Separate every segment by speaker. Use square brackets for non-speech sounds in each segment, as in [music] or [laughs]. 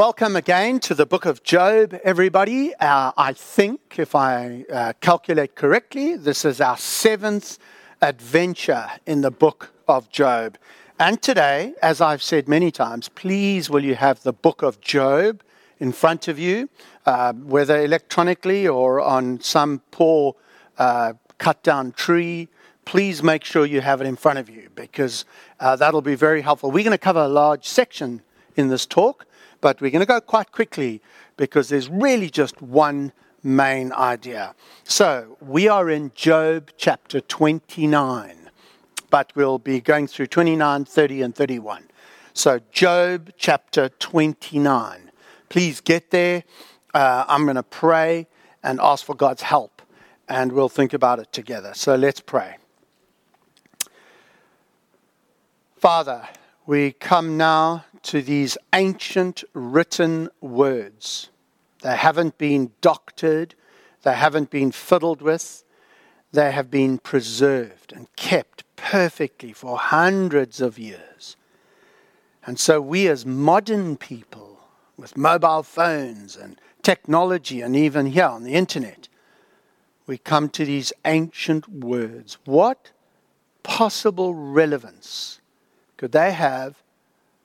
Speaker 1: Welcome again to the book of Job, everybody. Uh, I think, if I uh, calculate correctly, this is our seventh adventure in the book of Job. And today, as I've said many times, please will you have the book of Job in front of you, uh, whether electronically or on some poor uh, cut down tree. Please make sure you have it in front of you because uh, that'll be very helpful. We're going to cover a large section in this talk. But we're going to go quite quickly because there's really just one main idea. So we are in Job chapter 29, but we'll be going through 29, 30, and 31. So, Job chapter 29. Please get there. Uh, I'm going to pray and ask for God's help, and we'll think about it together. So, let's pray. Father, we come now to these ancient written words. They haven't been doctored, they haven't been fiddled with, they have been preserved and kept perfectly for hundreds of years. And so, we as modern people, with mobile phones and technology, and even here on the internet, we come to these ancient words. What possible relevance could they have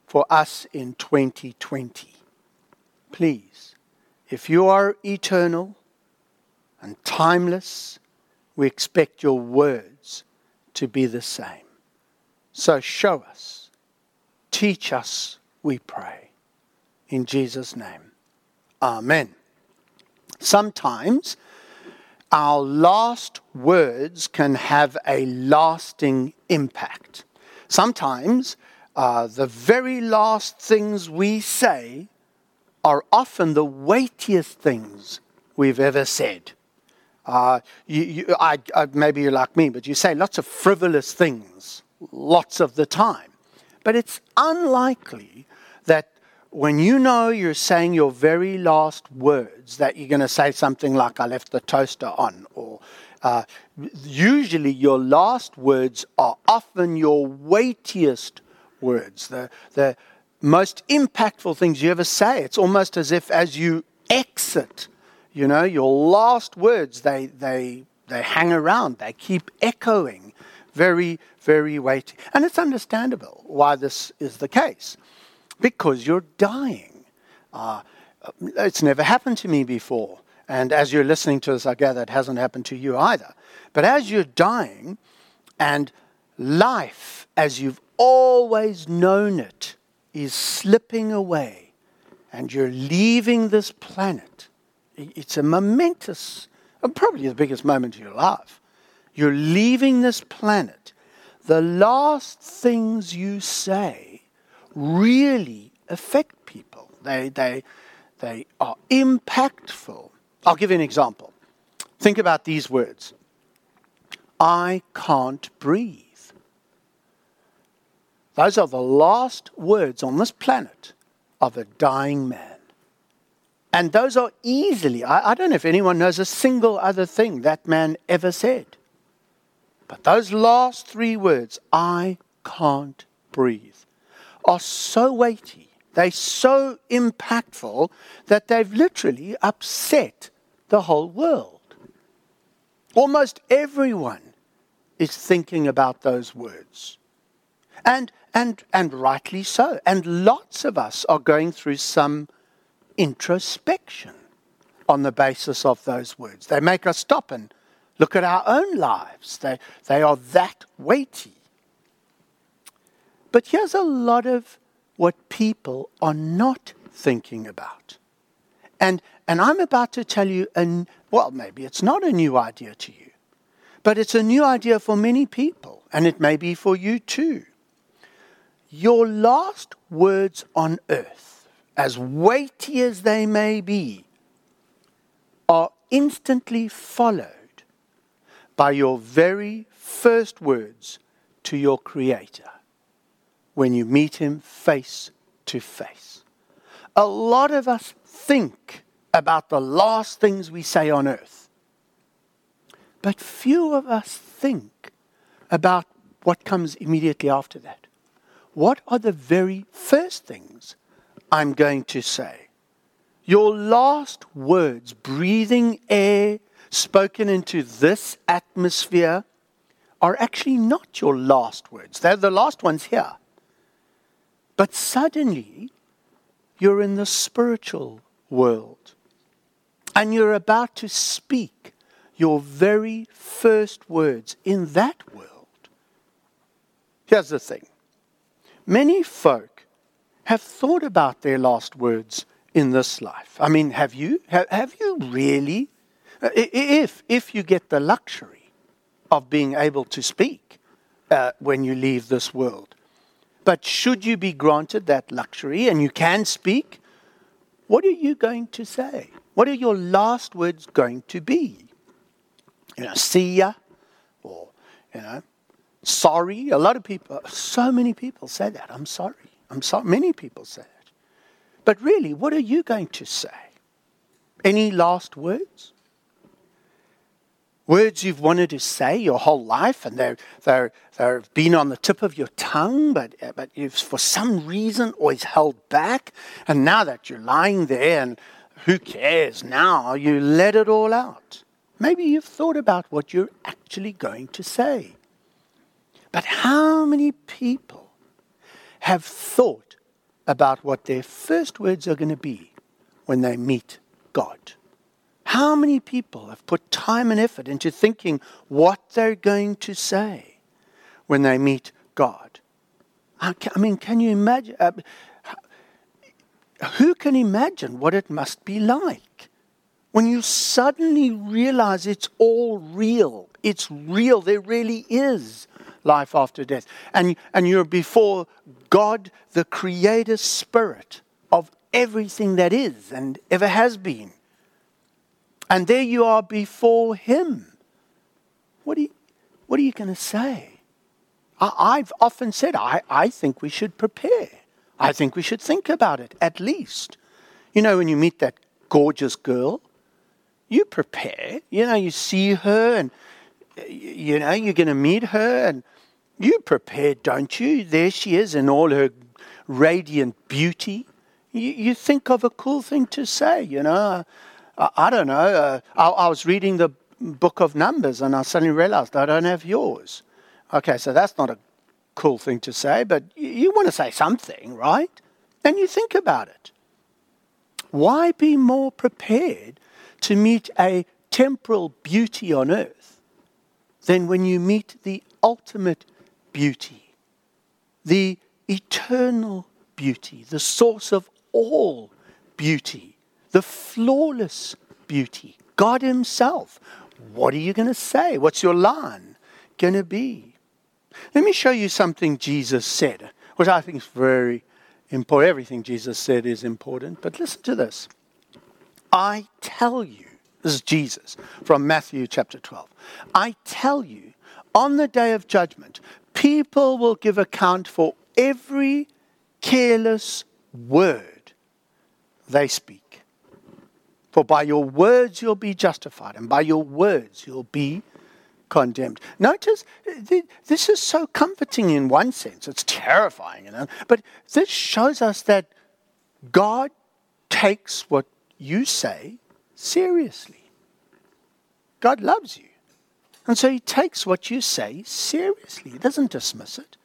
Speaker 1: for us in 2020. Please, if you are eternal and timeless, we expect your words to be the same. So show us, teach us, we pray. In Jesus' name. Amen. Sometimes our last words can have a lasting impact. Sometimes uh, the very last things we say are often the weightiest things we've ever said. Uh, you, you, I, I, maybe you're like me, but you say lots of frivolous things lots of the time. But it's unlikely that when you know you're saying your very last words, that you're going to say something like, I left the toaster on, or uh, usually your last words are often your weightiest words, the, the most impactful things you ever say. It's almost as if as you exit, you know, your last words, they, they, they hang around, they keep echoing. Very, very weighty. And it's understandable why this is the case. Because you're dying. Uh, it's never happened to me before. And as you're listening to this, I gather it hasn't happened to you either. But as you're dying, and life, as you've always known it is slipping away and you're leaving this planet, it's a momentous, probably the biggest moment of your life. You're leaving this planet. The last things you say really affect people. They, they, they are impactful. I'll give you an example. Think about these words I can't breathe. Those are the last words on this planet of a dying man. And those are easily, I, I, don't know if anyone knows a single other thing that man ever said. But those last three words, I can't breathe, are so weighty, they're so impactful that they've literally upset the whole world. Almost everyone is thinking about those words. And and, and rightly so. And lots of us are going through some introspection on the basis of those words. They make us stop and look at our own lives. They, they are that weighty. But here's a lot of what people are not thinking about. And, and I'm about to tell you, an, well, maybe it's not a new idea to you, but it's a new idea for many people, and it may be for you too. Your last words on earth, as weighty as they may be, are instantly followed by your very first words to your Creator when you meet Him face to face. A lot of us think about the last things we say on earth, but few of us think about what comes immediately after that what are the very first things I'm going to say? Your last words, breathing air spoken into this atmosphere, are actually not your last words. They're the last ones here. But suddenly, you're in the spiritual world and you're about to speak your very first words in that world. Here's the thing many folk have thought about their last words in this life. I mean, have you? Have, you really? Uh, if, if you get the luxury of being able to speak uh, when you leave this world. But should you be granted that luxury and you can speak, what are you going to say? What are your last words going to be? You know, see ya, or, you know, sorry. A lot of people, uh, so many people say that. I'm sorry. I'm sorry. Many people say that. But really, what are you going to say? Any last words? Words you've wanted to say your whole life, and they're, they're, they've been on the tip of your tongue, but, uh, but you've for some reason always held back. And now that you're lying there, and who cares now, you let it all out. Maybe you've thought about what you're actually going to say. But how many people have thought about what their first words are going to be when they meet God? How many people have put time and effort into thinking what they're going to say when they meet God? I mean, can you imagine? Uh, who can imagine what it must be like when you suddenly realize it's all real? It's real. There really is life after death. And, and you're before God, the creator spirit of everything that is and ever has been. And there you are before Him. What are you, what are you going to say? I, have often said, I, I think we should prepare. I think we should think about it, at least. You know, when you meet that gorgeous girl, you prepare. You know, you see her and, you know, you're going to meet her and you prepare, don't you? There she is in all her radiant beauty. You, you think of a cool thing to say, you know. I, I don't know. Uh, I, I was reading the book of Numbers and I suddenly realized I don't have yours. Okay, so that's not a cool thing to say, but you, you want to say something, right? And you think about it. Why be more prepared to meet a temporal beauty on earth than when you meet the ultimate beauty, the eternal beauty, the source of all beauty, the flawless beauty, God Himself. What are you going to say? What's your line going to be? Let me show you something Jesus said, which I think is very important. Everything Jesus said is important, but listen to this. I tell you, this is Jesus from Matthew chapter 12. I tell you, on the day of judgment, people will give account for every careless word they speak. For by your words you'll be justified, and by your words you'll be condemned. Notice this is so comforting in one sense. It's terrifying, you know. But this shows us that God takes what you say seriously. God loves you. And so he takes what you say seriously. He doesn't dismiss it.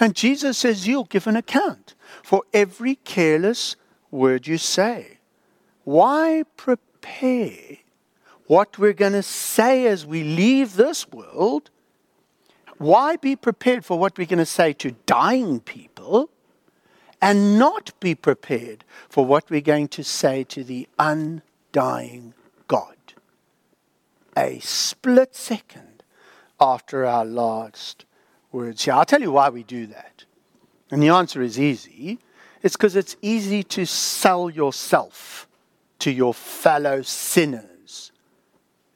Speaker 1: And Jesus says, You'll give an account for every careless word you say. Why prepare what we're going to say as we leave this world? Why be prepared for what we're going to say to dying people and not be prepared for what we're going to say to the undying God? A split second after our last words here. I'll tell you why we do that. And the answer is easy. It's because it's easy to sell yourself to your fellow sinners.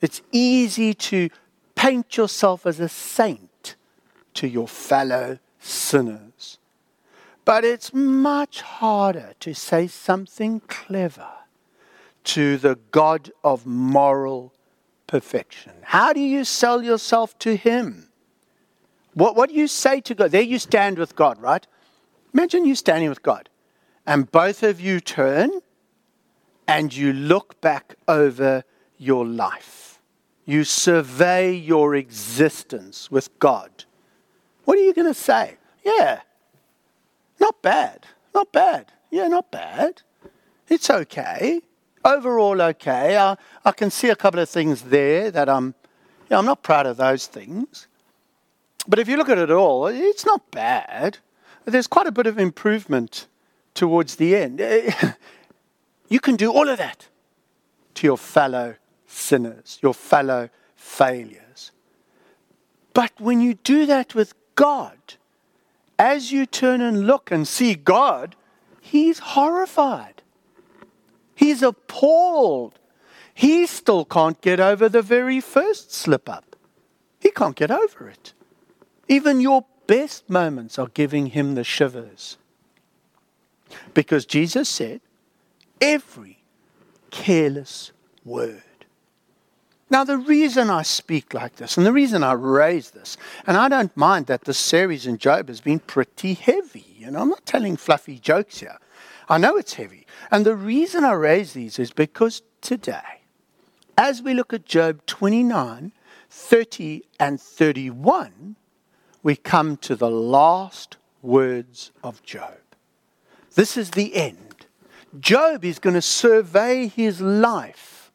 Speaker 1: It's easy to paint yourself as a saint to your fellow sinners. But it's much harder to say something clever to the God of moral perfection. How do you sell yourself to Him? What, what do you say to God? There you stand with God, right? Imagine you standing with God, and both of you turn and you look back over your life. You survey your existence with God. What are you going to say? Yeah, not bad. Not bad. Yeah, not bad. It's okay. Overall, okay. I, I can see a couple of things there that um, I'm, yeah, I'm not proud of those things. But if you look at it all, it's not bad. There's quite a bit of improvement towards the end. [laughs] You can do all of that to your fellow sinners, your fellow failures. But when you do that with God, as you turn and look and see God, He's horrified. He's appalled. He still can't get over the very first slip up. He can't get over it. Even your best moments are giving him the shivers. Because Jesus said, every careless word. Now, the reason I speak like this and the reason I raise this, and I don't mind that this series in Job has been pretty heavy. You know, I'm not telling fluffy jokes here. I know it's heavy. And the reason I raise these is because today, as we look at Job 29, 30, and 31, we come to the last words of Job. This is the end. Job is going to survey his life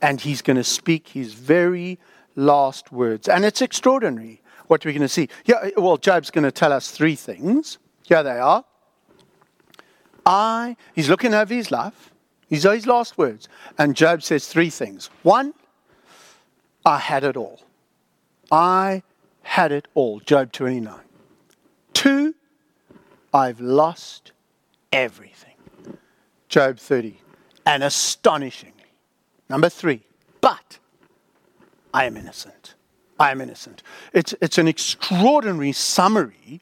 Speaker 1: and he's going to speak his very last words. And it's extraordinary what we're going to see. Yeah, well, Job's going to tell us three things. Here they are. I, he's looking over his life. These are his last words. And Job says three things. One, I had it all. I had it all. Job 29. Two, I've lost everything. Job 30. And astonishingly. Number three, but I am innocent. I am innocent. It's, it's an extraordinary summary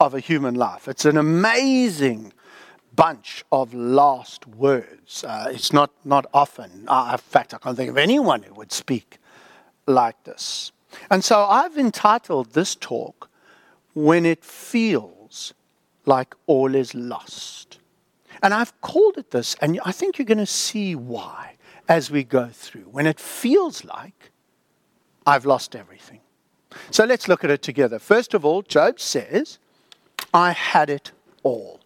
Speaker 1: of a human life. It's an amazing bunch of last words. Uh, it's not, not often, uh, in fact, I can't think of anyone who would speak like this. And so I've entitled this talk, When It Feels Like All Is Lost. And I've called it this, and I think you're going to see why as we go through. When it feels like I've lost everything. So let's look at it together. First of all, Job says, I had it all.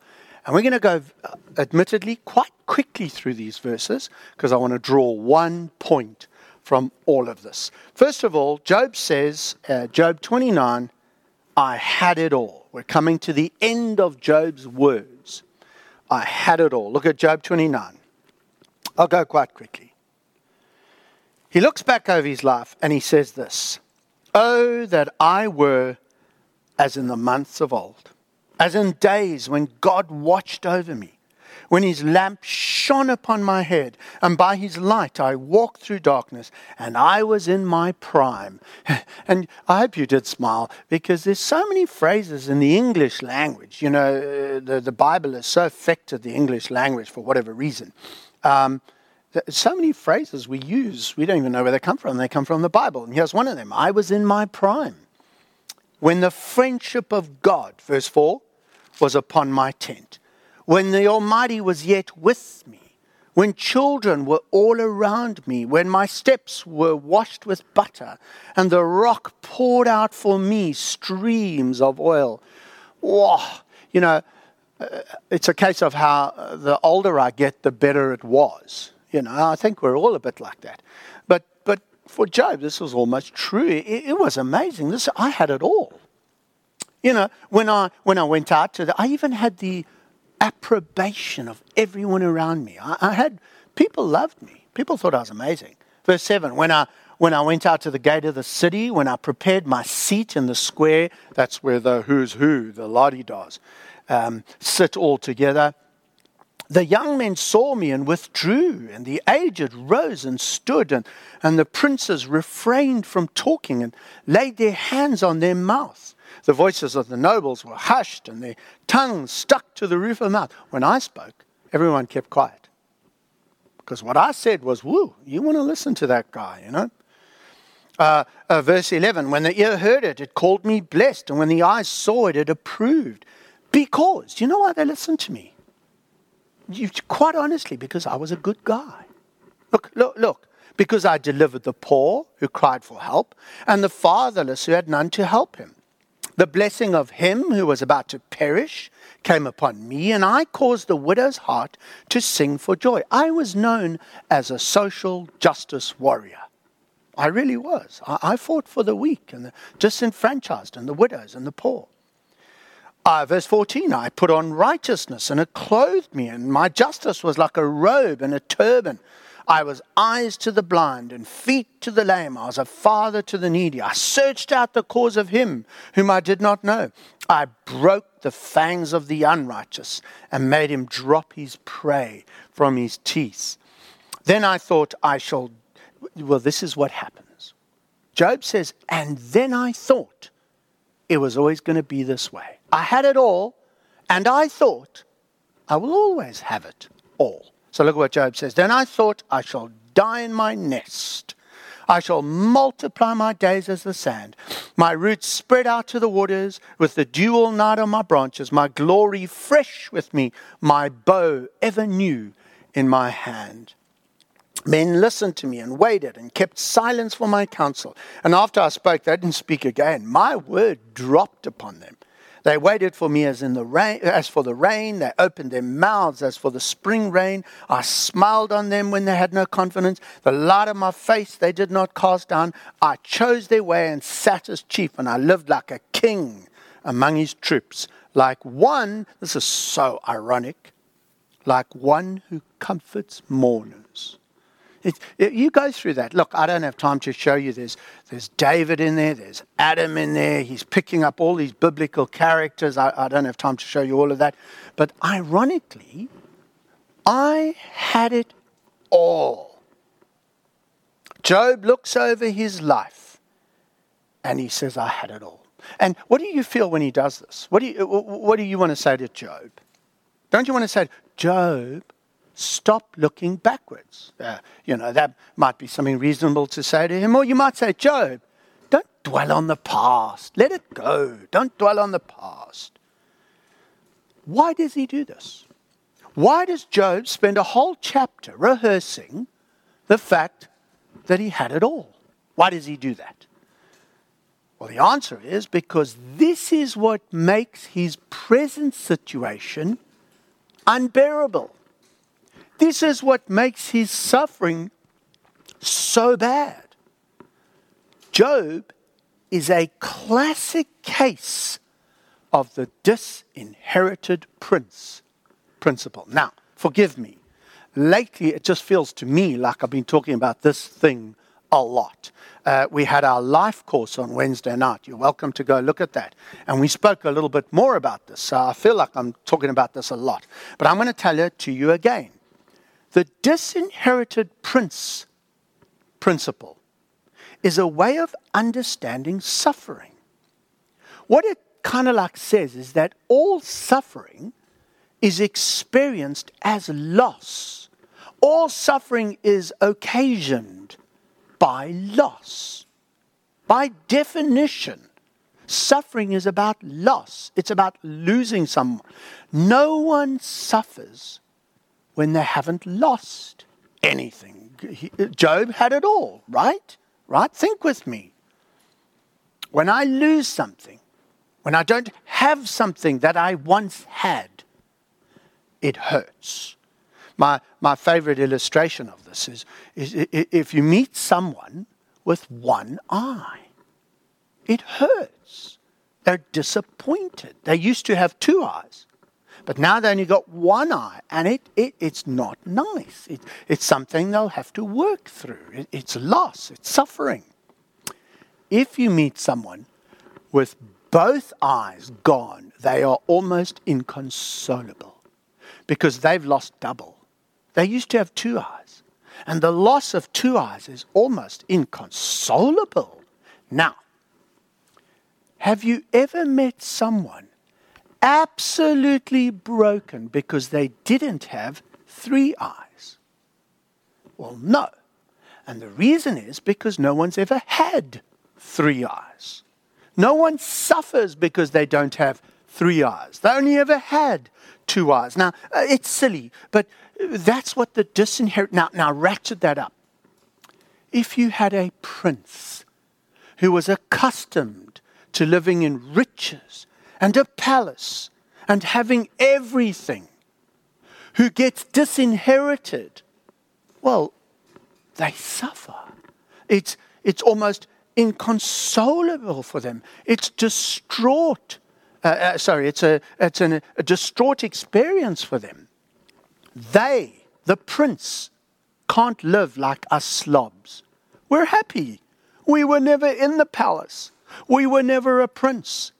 Speaker 1: And we're going to go, uh, admittedly, quite quickly through these verses because I want to draw one point from all of this. First of all, Job says, uh, Job 29, I had it all. We're coming to the end of Job's words. I had it all. Look at Job 29. I'll go quite quickly. He looks back over his life and he says this Oh, that I were as in the months of old, as in days when God watched over me when his lamp shone upon my head, and by his light I walked through darkness, and I was in my prime. [laughs] and I hope you did smile, because there's so many phrases in the English language. You know, uh, the, the Bible has so affected the English language for whatever reason. Um, so many phrases we use, we don't even know where they come from. They come from the Bible. And here's one of them I was in my prime. When the friendship of God, verse 4, was upon my tent when the Almighty was yet with me, when children were all around me, when my steps were washed with butter, and the rock poured out for me streams of oil. Whoa, you know, uh, it's a case of how the older I get, the better it was. You know, I think we're all a bit like that. But but for Job, this was almost true. It, it was amazing. This I had it all. You know, when I when I went out to the, I even had the approbation of everyone around me. I, I, had people loved me. People thought I was amazing. Verse seven: When I when I went out to the gate of the city, when I prepared my seat in the square, that's where the who's who, the ladi does, um, sit all together. The young men saw me and withdrew, and the aged rose and stood, and, and the princes refrained from talking and laid their hands on their mouths. The voices of the nobles were hushed and their tongues stuck to the roof of the mouth. When I spoke, everyone kept quiet. Because what I said was, woo, you want to listen to that guy, you know? Uh, uh, verse 11 When the ear heard it, it called me blessed, and when the eyes saw it, it approved. Because, you know why they listened to me? you, quite honestly, because I was a good guy. Look, look, look. Because I delivered the poor who cried for help, and the fatherless who had none to help him. The blessing of him who was about to perish came upon me, and I caused the widow's heart to sing for joy. I was known as a social justice warrior. I really was. I, I fought for the weak and the disenfranchised and the widows and the poor. Uh, verse 14, I put on righteousness and it clothed me, and my justice was like a robe and a turban. I was eyes to the blind and feet to the lame. I was a father to the needy. I searched out the cause of him whom I did not know. I broke the fangs of the unrighteous and made him drop his prey from his teeth. Then I thought, I shall. Well, this is what happens. Job says, and then I thought it was always going to be this way. I had it all, and I thought I will always have it all. So look at what Job says. Then I thought, I shall die in my nest. I shall multiply my days as the sand. My roots spread out to the waters, with the dew all night on my branches, my glory fresh with me, my bow ever new in my hand. Men listened to me and waited and kept silence for my counsel. And after I spoke, they didn't speak again. My word dropped upon them. They waited for me as in the rain, as for the rain. They opened their mouths as for the spring rain. I smiled on them when they had no confidence. The light of my face they did not cast down. I chose their way and sat as chief, and I lived like a king among his troops, like one. This is so ironic, like one who comforts mourners. It, it, you go through that. Look, I don't have time to show you. There's, there's David in there, there's Adam in there. He's picking up all these biblical characters. I, I don't have time to show you all of that. But ironically, I had it all. Job looks over his life and he says, I had it all. And what do you feel when he does this? What do you, what do you want to say to Job? Don't you want to say, Job, stop looking backwards. Uh, you know, that might be something reasonable to say to him. Or you might say, Job, don't dwell on the past. Let it go. Don't dwell on the past. Why does he do this? Why does Job spend a whole chapter rehearsing the fact that he had it all? Why does he do that? Well, the answer is because this is what makes his present situation unbearable. This is what makes his suffering so bad. Job is a classic case of the disinherited prince principle. Now, forgive me. Lately, it just feels to me like I've been talking about this thing a lot. Uh, we had our life course on Wednesday night. You're welcome to go look at that. And we spoke a little bit more about this. So I feel like I'm talking about this a lot. But I'm going to tell it to you again. The disinherited prince principle is a way of understanding suffering. What it kind of like says is that all suffering is experienced as loss. All suffering is occasioned by loss. By definition, suffering is about loss, it's about losing someone. No one suffers when they haven't lost anything. Job had it all, right? Right? Think with me. When I lose something, when I don't have something that I once had, it hurts. My, my favorite illustration of this is, is if you meet someone with one eye, it hurts. They're disappointed. They used to have two eyes. But now they only got one eye, and it, it, it's not nice. It, it's something they'll have to work through. It, it's loss, it's suffering. If you meet someone with both eyes gone, they are almost inconsolable because they've lost double. They used to have two eyes, and the loss of two eyes is almost inconsolable. Now, have you ever met someone absolutely broken because they didn't have three eyes? Well, no. And the reason is because no one's ever had three eyes. No one suffers because they don't have three eyes. They only ever had two eyes. Now, uh, it's silly, but that's what the disinherit. Now, now, ratchet that up. If you had a prince who was accustomed to living in riches and a palace and having everything, who gets disinherited, well, they suffer. It's, it's almost inconsolable for them. It's distraught. Uh, uh, sorry, it's, a, it's an, a distraught experience for them. They, the prince, can't live like us slobs. We're happy. We were never in the palace. We were never a prince.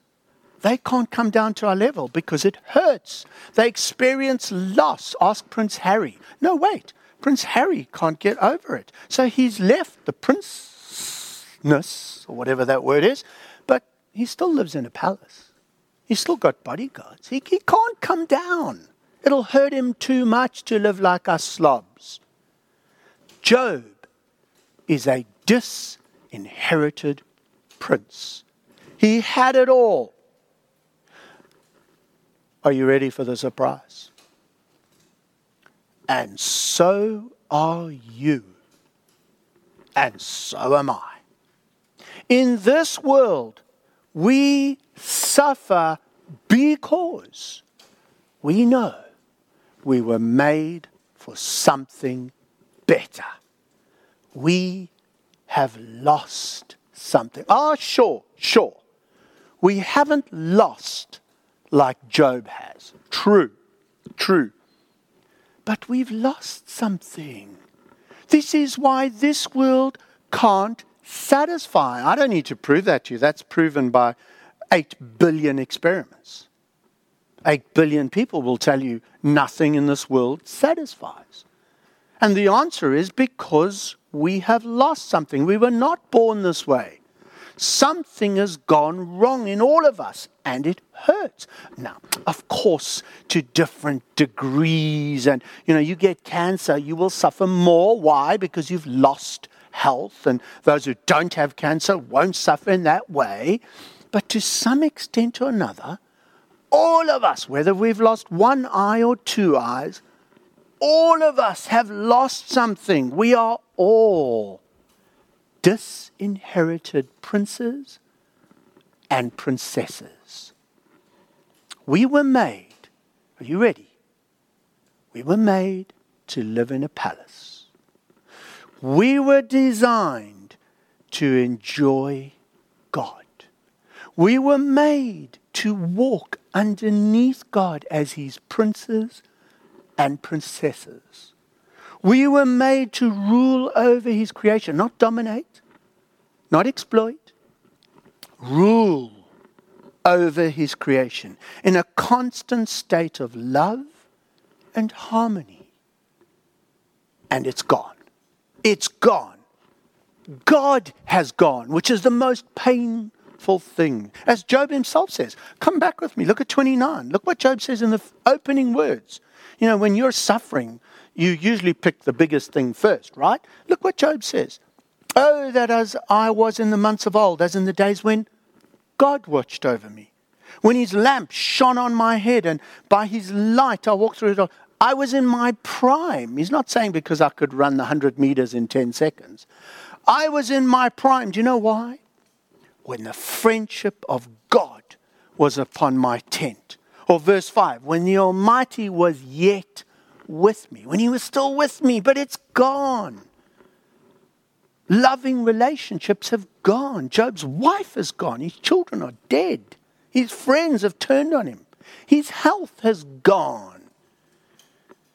Speaker 1: They can't come down to our level because it hurts. They experience loss. Ask Prince Harry. No, wait. Prince Harry can't get over it. So he's left the princeness, or whatever that word is, but he still lives in a palace. He's still got bodyguards. He, he can't come down. It'll hurt him too much to live like us slobs. Job is a disinherited prince. He had it all. Are you ready for the surprise? And so are you. And so am I. In this world, we suffer because we know we were made for something better. We have lost something. Ah, sure, sure. We haven't lost like Job has. True, true. But we've lost something. This is why this world can't satisfy. I don't need to prove that to you. That's proven by 8 billion experiments. 8 billion people will tell you nothing in this world satisfies. And the answer is because we have lost something. We were not born this way. Something has gone wrong in all of us, and it hurts. Now, of course, to different degrees, and you know, you get cancer, you will suffer more. Why? Because you've lost health, and those who don't have cancer won't suffer in that way. But to some extent or another, all of us, whether we've lost one eye or two eyes, all of us have lost something. We are all disinherited princes and princesses. We were made, are you ready? We were made to live in a palace. We were designed to enjoy God. We were made to walk underneath God as his princes and princesses. We were made to rule over his creation, not dominate, not exploit, rule over his creation in a constant state of love and harmony. And it's gone. It's gone. God has gone, which is the most painful thing. As Job himself says, come back with me. Look at 29. Look what Job says in the opening words. You know, when you're suffering, you usually pick the biggest thing first, right? Look what Job says. Oh, that as I was in the months of old, as in the days when God watched over me, when his lamp shone on my head, and by his light I walked through it. I was in my prime. He's not saying because I could run the 100 meters in 10 seconds. I was in my prime. Do you know why? When the friendship of God was upon my tent. Or verse 5 when the Almighty was yet with me, when He was still with me, but it's gone. Loving relationships have gone. Job's wife is gone. His children are dead. His friends have turned on him. His health has gone.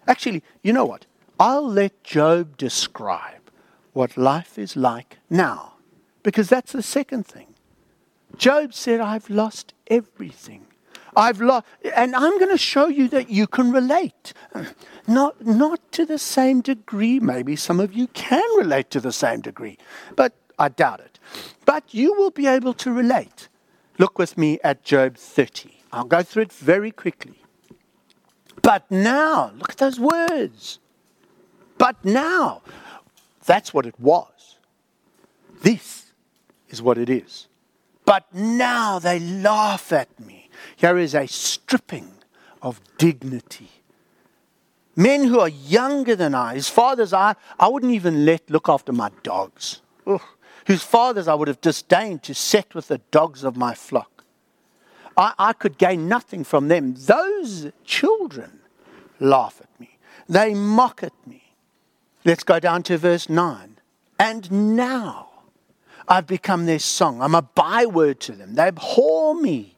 Speaker 1: Actually, you know what? I'll let Job describe what life is like now, because that's the second thing. Job said, I've lost everything. I've lost, and I'm going to show you that you can relate. Not, not to the same degree. Maybe some of you can relate to the same degree, but I doubt it. But you will be able to relate. Look with me at Job 30. I'll go through it very quickly. But now, look at those words. But now, that's what it was. This is what it is. But now they laugh at me. Here is a stripping of dignity. Men who are younger than I, whose fathers, I, I wouldn't even let look after my dogs. Ugh. Whose fathers I would have disdained to set with the dogs of my flock. I, I could gain nothing from them. Those children laugh at me, they mock at me. Let's go down to verse 9. And now I've become their song. I'm a byword to them. They abhor me.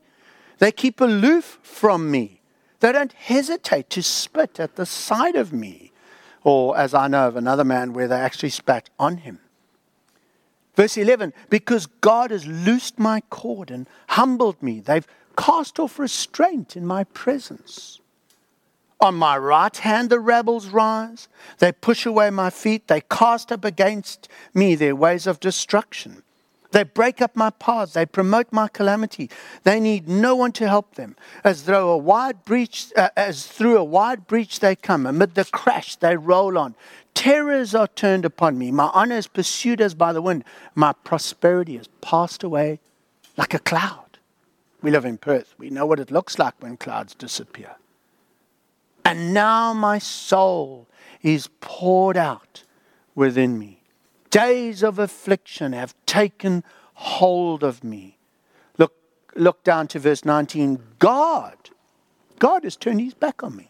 Speaker 1: They keep aloof from me. They don't hesitate to spit at the sight of me. Or, as I know of another man, where they actually spat on him. Verse 11 Because God has loosed my cord and humbled me, they've cast off restraint in my presence. On my right hand, the rebels rise. They push away my feet. They cast up against me their ways of destruction. They break up my paths. They promote my calamity. They need no one to help them. As through a wide breach, uh, as through a wide breach they come. Amid the crash they roll on. Terrors are turned upon me. My honor is pursued as by the wind. My prosperity has passed away like a cloud. We live in Perth. We know what it looks like when clouds disappear. And now my soul is poured out within me days of affliction have taken hold of me. Look, look down to verse 19. God, God has turned his back on me.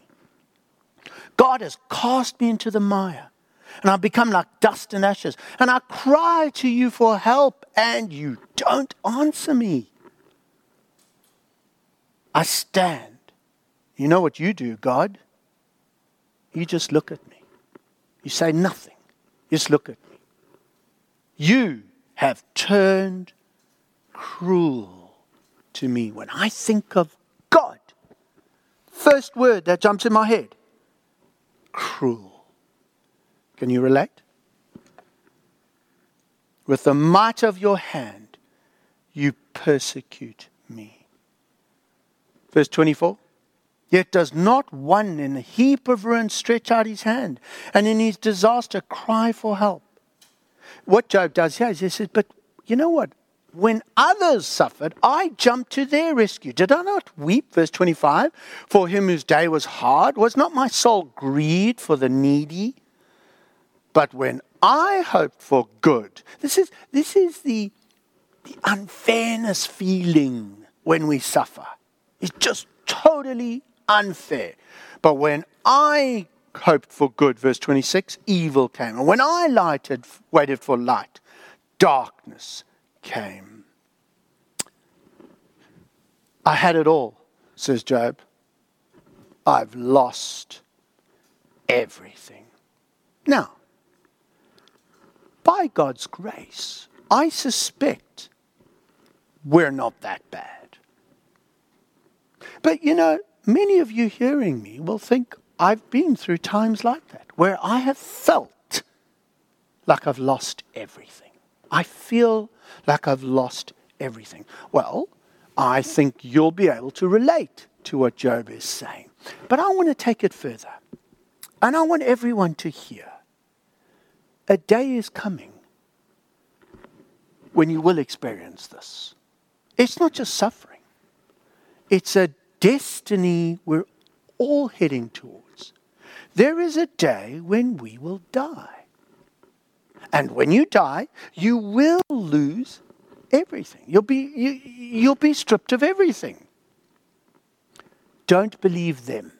Speaker 1: God has cast me into the mire, and I've become like dust and ashes. And I cry to you for help, and you don't answer me. I stand. You know what you do, God? You just look at me. You say nothing. Just look at me. You have turned cruel to me. When I think of God, first word that jumps in my head cruel. Can you relate? With the might of your hand, you persecute me. Verse 24. Yet does not one in a heap of ruin stretch out his hand, and in his disaster cry for help what Job does here is he says, But you know what? When others suffered, I jumped to their rescue. Did I not weep? Verse 25 For him whose day was hard, was not my soul grieved for the needy? But when I hoped for good, this is, this is the, the unfairness feeling when we suffer. It's just totally unfair. But when I hoped for good, verse 26, evil came. And when I lighted, waited for light, darkness came. I had it all, says Job. I've lost everything. Now, by God's grace, I suspect we're not that bad. But you know, many of you hearing me will think, I've been through times like that where I have felt like I've lost everything. I feel like I've lost everything. Well, I think you'll be able to relate to what Job is saying. But I want to take it further. And I want everyone to hear. A day is coming when you will experience this. It's not just suffering, it's a destiny we're all heading towards. There is a day when we will die. And when you die, you will lose everything. You'll be, you, you'll be stripped of everything. Don't believe them.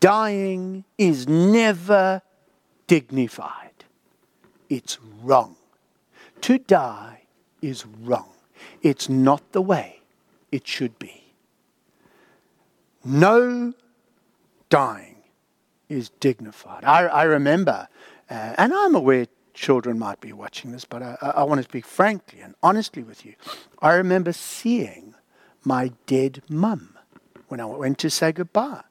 Speaker 1: Dying is never dignified. It's wrong. To die is wrong. It's not the way it should be. No dying is dignified. I, I remember, uh, and I'm aware children might be watching this, but I, I want to speak frankly and honestly with you. I remember seeing my dead mum when I went to say goodbye.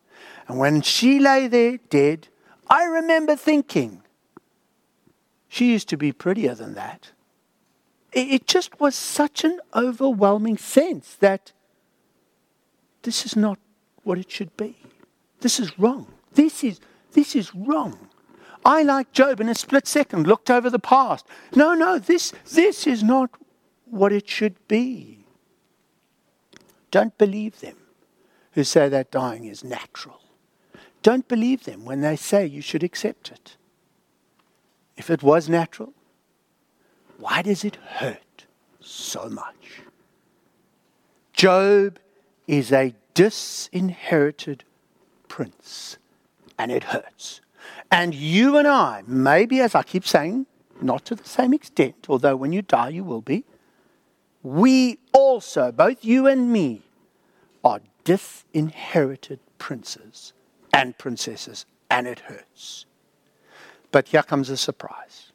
Speaker 1: And when she lay there dead, I remember thinking, she used to be prettier than that. It, it just was such an overwhelming sense that this is not what it should be. This is wrong. This is, this is wrong. I, like Job, in a split second looked over the past. No, no, this, this is not what it should be. Don't believe them who say that dying is natural. Don't believe them when they say you should accept it. If it was natural, why does it hurt so much? Job is a disinherited prince, and it hurts. And you and I, maybe as I keep saying, not to the same extent, although when you die you will be, we also, both you and me, are disinherited princes and princesses, and it hurts. But here comes a surprise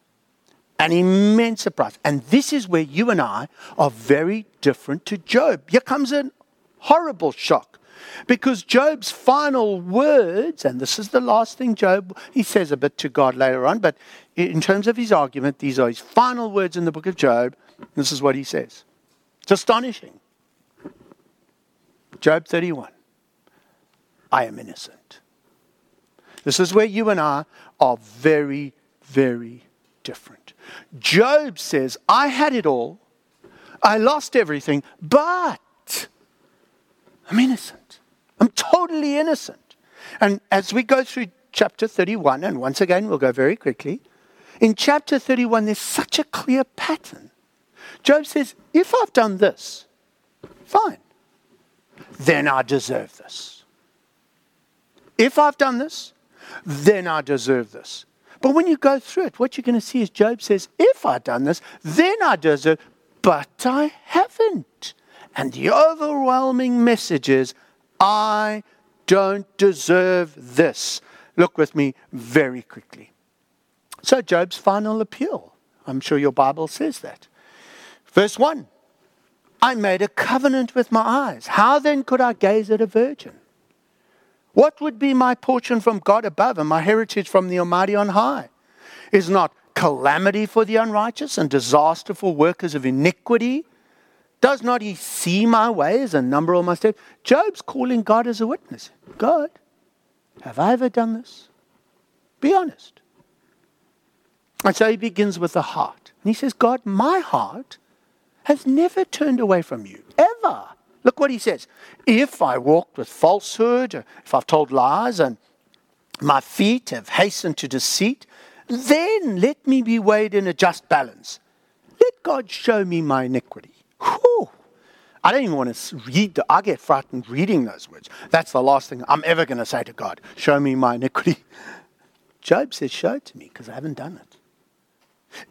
Speaker 1: an immense surprise. And this is where you and I are very different to Job. Here comes a horrible shock. Because Job's final words, and this is the last thing Job, he says a bit to God later on, but in terms of his argument, these are his final words in the book of Job. This is what he says. It's astonishing. Job 31. I am innocent. This is where you and I are very, very different. Job says, I had it all, I lost everything, but I'm innocent. I'm totally innocent. And as we go through chapter 31, and once again, we'll go very quickly, in chapter 31, there's such a clear pattern. Job says, If I've done this, fine, then I deserve this. If I've done this, then I deserve this. But when you go through it, what you're going to see is Job says, If I've done this, then I deserve, but I haven't. And the overwhelming message is, I don't deserve this. Look with me very quickly. So, Job's final appeal. I'm sure your Bible says that. Verse 1 I made a covenant with my eyes. How then could I gaze at a virgin? What would be my portion from God above and my heritage from the Almighty on high? Is not calamity for the unrighteous and disaster for workers of iniquity? Does not he see my ways and number all my steps? Job's calling God as a witness. God, have I ever done this? Be honest. And so he begins with the heart. And he says, God, my heart has never turned away from you, ever. Look what he says. If I walked with falsehood, or if I've told lies, and my feet have hastened to deceit, then let me be weighed in a just balance. Let God show me my iniquity. Whew. I don't even want to read, the, I get frightened reading those words. That's the last thing I'm ever going to say to God. Show me my iniquity. Job says, Show it to me because I haven't done it.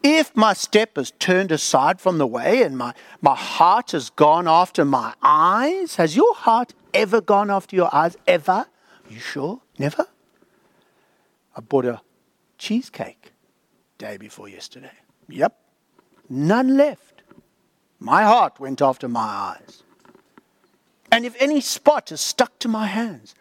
Speaker 1: If my step has turned aside from the way and my, my heart has gone after my eyes, has your heart ever gone after your eyes? Ever? You sure? Never? I bought a cheesecake day before yesterday. Yep. None left. My heart went after my eyes. And if any spot is stuck to my hands,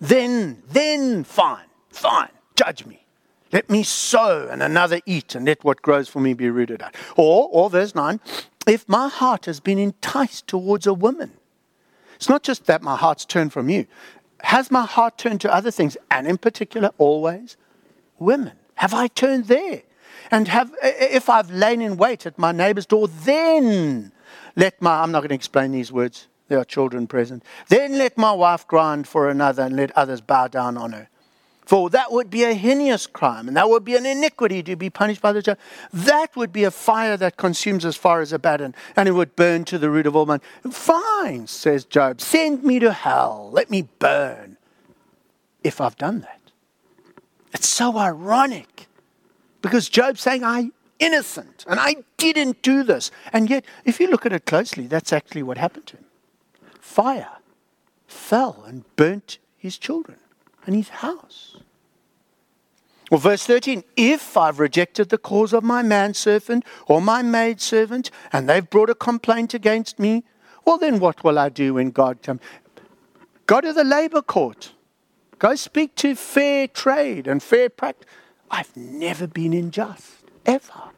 Speaker 1: then, then fine, fine, judge me. Let me sow and another eat, and let what grows for me be rooted out. Or, or verse 9, if my heart has been enticed towards a woman, it's not just that my heart's turned from you. Has my heart turned to other things, and in particular, always women? Have I turned there? And have, if I've lain in wait at my neighbor's door, then let my, I'm not going to explain these words, there are children present. Then let my wife grind for another and let others bow down on her. For that would be a heinous crime, and that would be an iniquity to be punished by the judge. That would be a fire that consumes as far as Abaddon, and it would burn to the root of all man. Fine, says Job, send me to hell, let me burn, if I've done that. It's so ironic, because Job's saying, I'm innocent, and I didn't do this. And yet, if you look at it closely, that's actually what happened to him. Fire fell and burnt his children and his house. Well, verse 13 If I've rejected the cause of my manservant or my maidservant, and they've brought a complaint against me, well, then what will I do when God comes? Go to the labor court. Go speak to fair trade and fair practice. I've never been unjust, ever.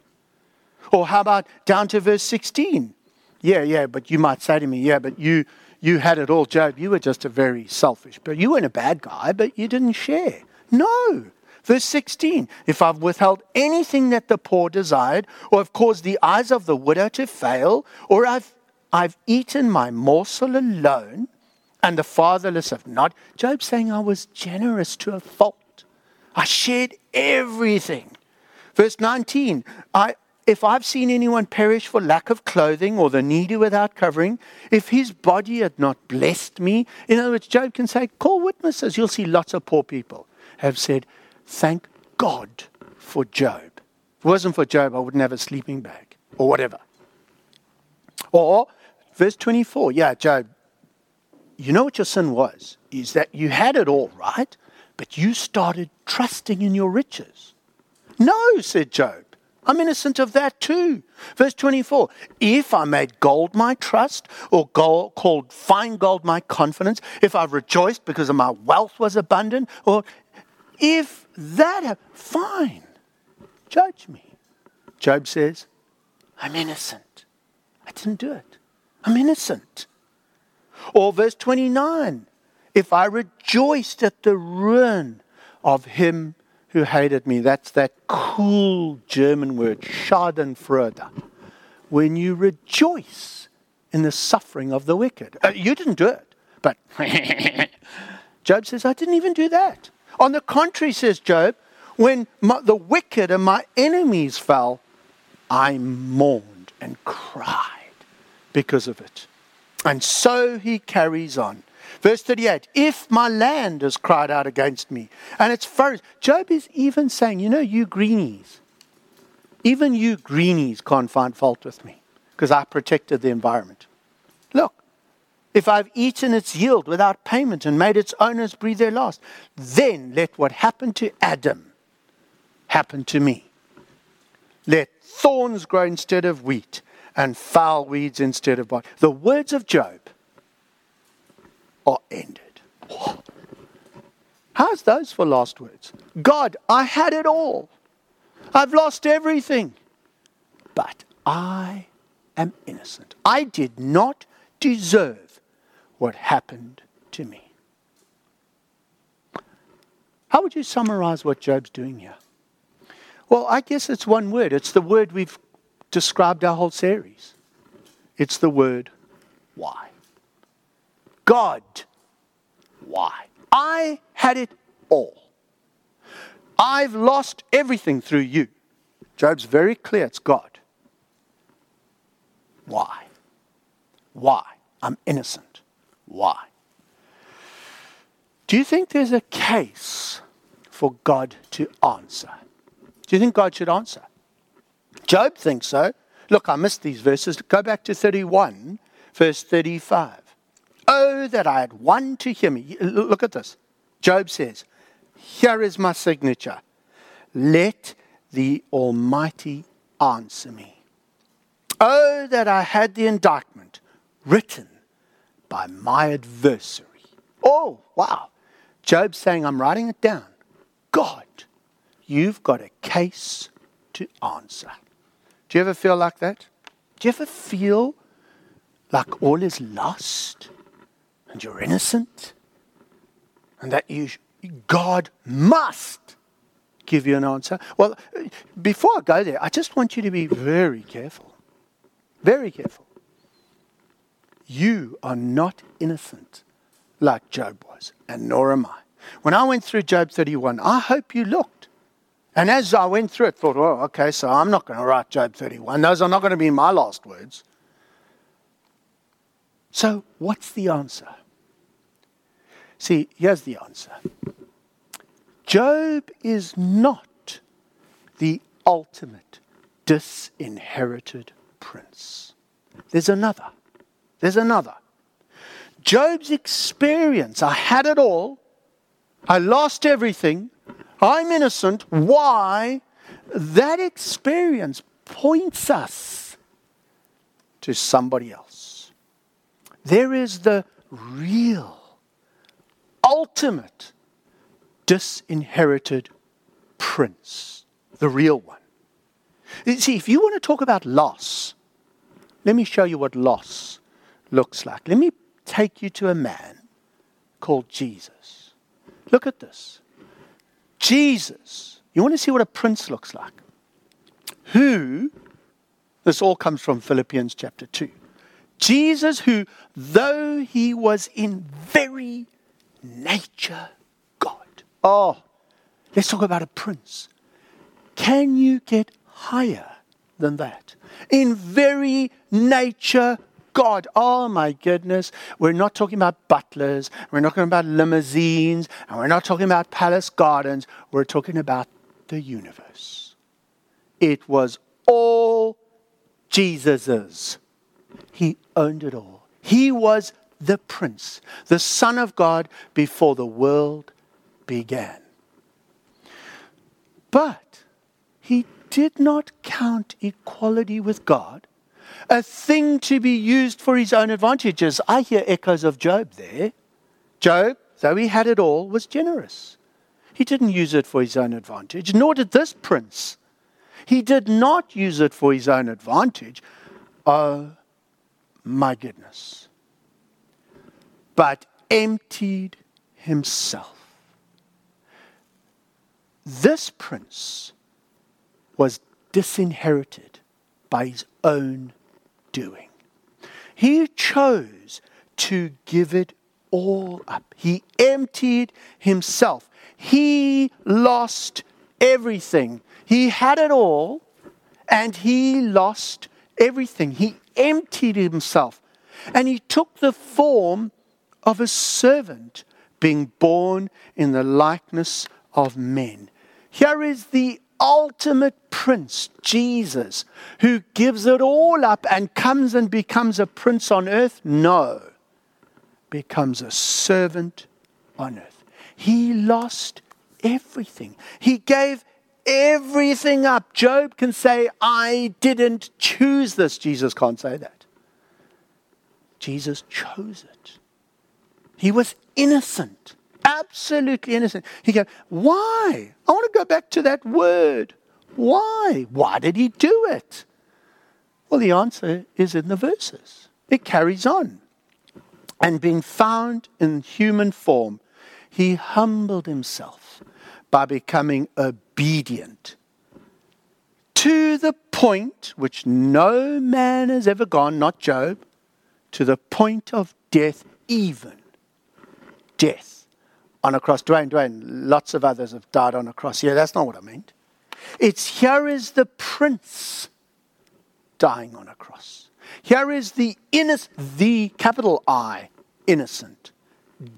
Speaker 1: Or how about down to verse 16? Yeah, yeah, but you might say to me, yeah, but you you had it all, Job. You were just a very selfish, but you weren't a bad guy, but you didn't share. No. Verse 16 If I've withheld anything that the poor desired, or have caused the eyes of the widow to fail, or I've I've eaten my morsel alone, and the fatherless have not. Job saying I was generous to a fault. I shared everything. Verse 19, I, if I've seen anyone perish for lack of clothing or the needy without covering, if his body had not blessed me, in other words, Job can say, call witnesses. You'll see lots of poor people have said, thank God for Job. If it wasn't for Job, I wouldn't have a sleeping bag or whatever. Or verse 24, yeah, Job, you know what your sin was? Is that you had it all right, but you started trusting in your riches. No, said Job. I'm innocent of that too. Verse 24 If I made gold my trust, or gold, called fine gold my confidence, if I rejoiced because of my wealth was abundant, or if that, fine, judge me. Job says, I'm innocent. I didn't do it. I'm innocent. Or verse 29 If I rejoiced at the ruin of him who hated me, that's that cool German word, Schadenfreude. When you rejoice in the suffering of the wicked. Uh, you didn't do it, but [laughs] Job says, I didn't even do that. On the contrary, says Job, when my, the wicked and my enemies fell, I mourned and cried because of it. And so he carries on. Verse 38 If my land has cried out against me, and its forests, Job is even saying, You know, you greenies, even you greenies can't find fault with me because I protected the environment. Look, if I've eaten its yield without payment and made its owners breathe their last, then let what happened to Adam happen to me. Let thorns grow instead of wheat and foul weeds instead of barley. The words of Job are ended. How's those for last words? God, I had it all. I've lost everything. But I am innocent. I did not deserve what happened to me. How would you summarize what Job's doing here? Well, I guess it's one word. It's the word we've described our whole series. It's the word why. God, why? I had it all. I've lost everything through you. Job's very clear it's God. Why? Why? I'm innocent. Why? Do you think there's a case for God to answer? Do you think God should answer? Job thinks so. Look, I missed these verses. Go back to 31, verse 35. Oh, that I had one to hear me. Look at this. Job says, Here is my signature. Let the Almighty answer me. Oh, that I had the indictment written by my adversary. Oh, wow. Job saying, I'm writing it down. God, you've got a case to answer. Do you ever feel like that? Do you ever feel like all is lost and you're innocent and that you, God must give you an answer? Well, before I go there, I just want you to be very careful. Very careful. You are not innocent like Job was, and nor am I. When I went through Job 31, I hope you looked. And as I went through it, thought, well, okay, so I'm not going to write Job 31. Those are not going to be my last words. So, what's the answer? See, here's the answer Job is not the ultimate disinherited prince. There's another. There's another. Job's experience I had it all, I lost everything, I'm innocent. Why? That experience points us to somebody else. There is the real, ultimate, disinherited prince, the real one. See, if you want to talk about loss, let me show you what loss looks like. Let me take you to a man called Jesus. Look at this. Jesus. You want to see what a prince looks like? Who, this all comes from Philippians chapter 2. Jesus, who, though he was in very nature God. Oh, let's talk about a prince. Can you get higher than that? In very nature God. Oh my goodness. We're not talking about butlers. We're not talking about limousines. And we're not talking about palace gardens. We're talking about the universe. It was all Jesus's. He owned it all. He was the prince, the Son of God before the world began. But he did not count equality with God a thing to be used for his own advantages. I hear echoes of Job there. Job, though he had it all, was generous. He didn't use it for his own advantage, nor did this prince. He did not use it for his own advantage. Oh, my goodness. But emptied himself. This prince was disinherited by his own doing. He chose to give it all up. He emptied himself. He lost everything. He had it all and he lost everything. He emptied himself and he took the form of a servant, being born in the likeness of men. Here is the ultimate prince, Jesus, who gives it all up and comes and becomes a prince on earth? No, becomes a servant on earth. He lost everything. He gave everything up. Job can say, I didn't choose this. Jesus can't say that. Jesus chose it. He was innocent absolutely innocent. He goes, Why? I want to go back to that word. Why? Why did he do it? Well, the answer is in the verses. It carries on. And being found in human form, he humbled himself by becoming obedient to the point which no man has ever gone, not Job, to the point of death, even death on a cross. Dwayne, Dwayne, lots of others have died on a cross. Yeah, that's not what I meant. It's here is the prince dying on a cross. Here is the innocent, the capital I, innocent,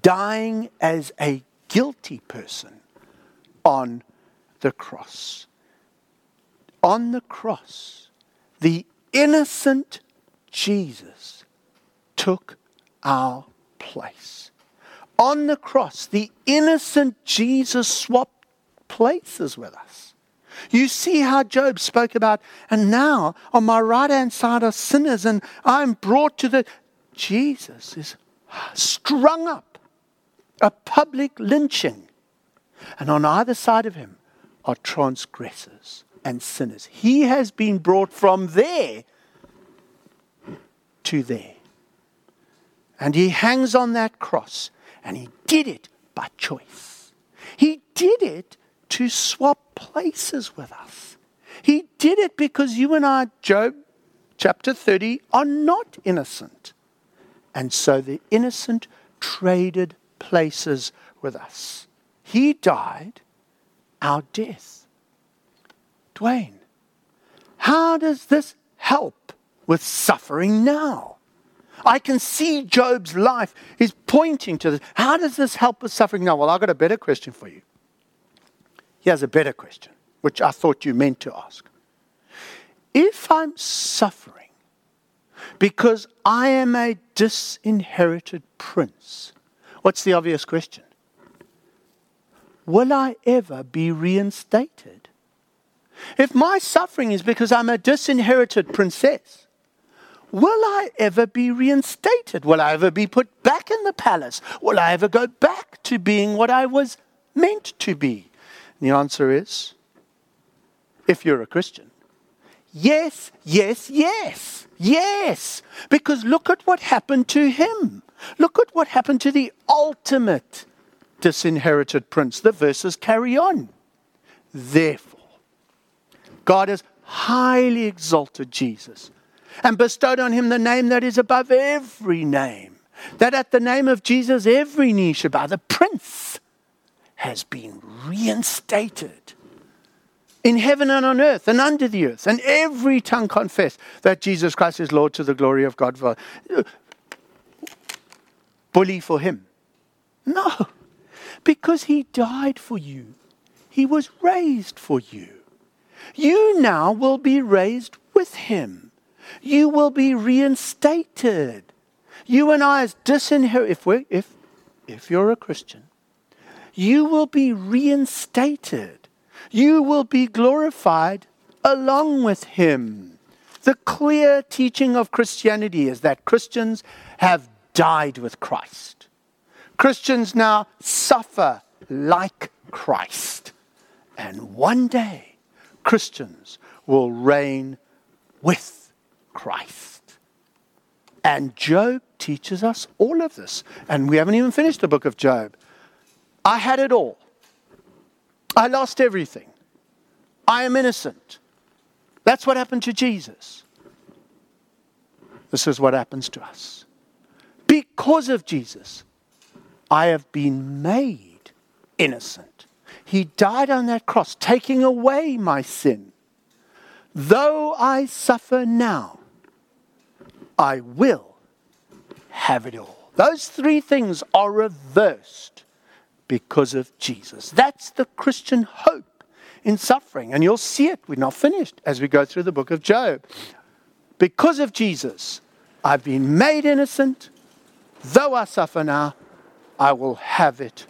Speaker 1: dying as a guilty person on the cross. On the cross, the innocent Jesus took our place on the cross, the innocent Jesus swapped places with us. You see how Job spoke about, and now on my right hand side are sinners, and I'm brought to the. Jesus is strung up, a public lynching. And on either side of him are transgressors and sinners. He has been brought from there to there. And he hangs on that cross and he did it by choice. He did it to swap places with us. He did it because you and I, Job chapter 30, are not innocent. And so the innocent traded places with us. He died our death. Dwayne, how does this help with suffering now? I can see Job's life is pointing to this. How does this help with suffering now? Well, I've got a better question for you. Here's a better question, which I thought you meant to ask. If I'm suffering because I am a disinherited prince, what's the obvious question? Will I ever be reinstated? If my suffering is because I'm a disinherited princess, Will I ever be reinstated? Will I ever be put back in the palace? Will I ever go back to being what I was meant to be? And the answer is if you're a Christian, yes, yes, yes, yes. Because look at what happened to him. Look at what happened to the ultimate disinherited prince. The verses carry on. Therefore, God has highly exalted Jesus and bestowed on him the name that is above every name. That at the name of Jesus every knee should bow. The Prince has been reinstated in heaven and on earth and under the earth, and every tongue confess that Jesus Christ is Lord to the glory of God. Bully for him. No, because he died for you, he was raised for you. You now will be raised with him. You will be reinstated. You and I, as disinherit, if, we if, if you're a Christian, you will be reinstated. You will be glorified along with him. The clear teaching of Christianity is that Christians have died with Christ. Christians now suffer like Christ. And one day, Christians will reign with Christ. And Job teaches us all of this. And we haven't even finished the book of Job. I had it all. I lost everything. I am innocent. That's what happened to Jesus. This is what happens to us. Because of Jesus, I have been made innocent. He died on that cross, taking away my sin. Though I suffer now, I will have it all. Those three things are reversed because of Jesus. That's the Christian hope in suffering. And you'll see it. We're not finished as we go through the book of Job. Because of Jesus, I've been made innocent. Though I suffer now, I will have it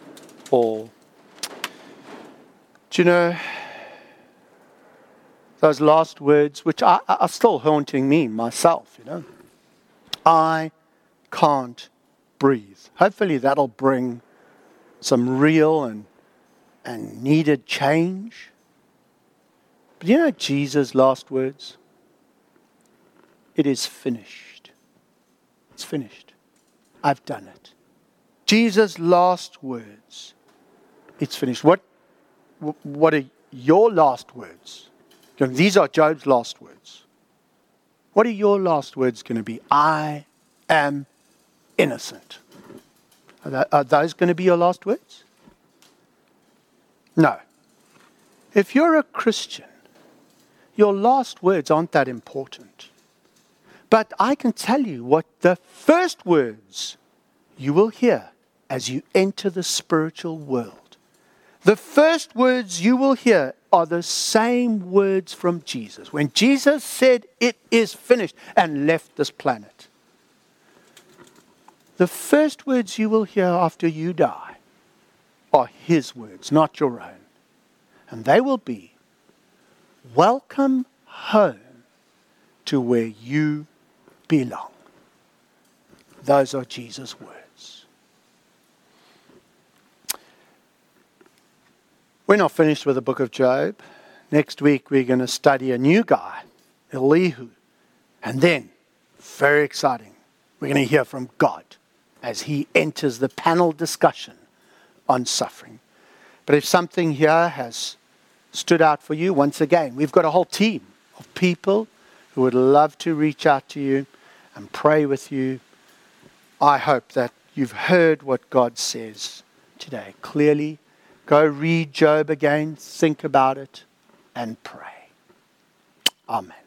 Speaker 1: all do you know those last words, which are, are still haunting me myself, you know? I can't breathe. Hopefully, that'll bring some real and, and needed change. But you know Jesus' last words? It is finished. It's finished. I've done it. Jesus' last words. It's finished. What what are your last words? These are Job's last words. What are your last words going to be? I am innocent. Are those going to be your last words? No. If you're a Christian, your last words aren't that important. But I can tell you what the first words you will hear as you enter the spiritual world the first words you will hear are the same words from Jesus. When Jesus said, It is finished, and left this planet. The first words you will hear after you die are his words, not your own. And they will be, Welcome home to where you belong. Those are Jesus' words. We're not finished with the book of Job. Next week, we're going to study a new guy, Elihu. And then, very exciting, we're going to hear from God as he enters the panel discussion on suffering. But if something here has stood out for you, once again, we've got a whole team of people who would love to reach out to you and pray with you. I hope that you've heard what God says today clearly Go read Job again, think about it, and pray. Amen.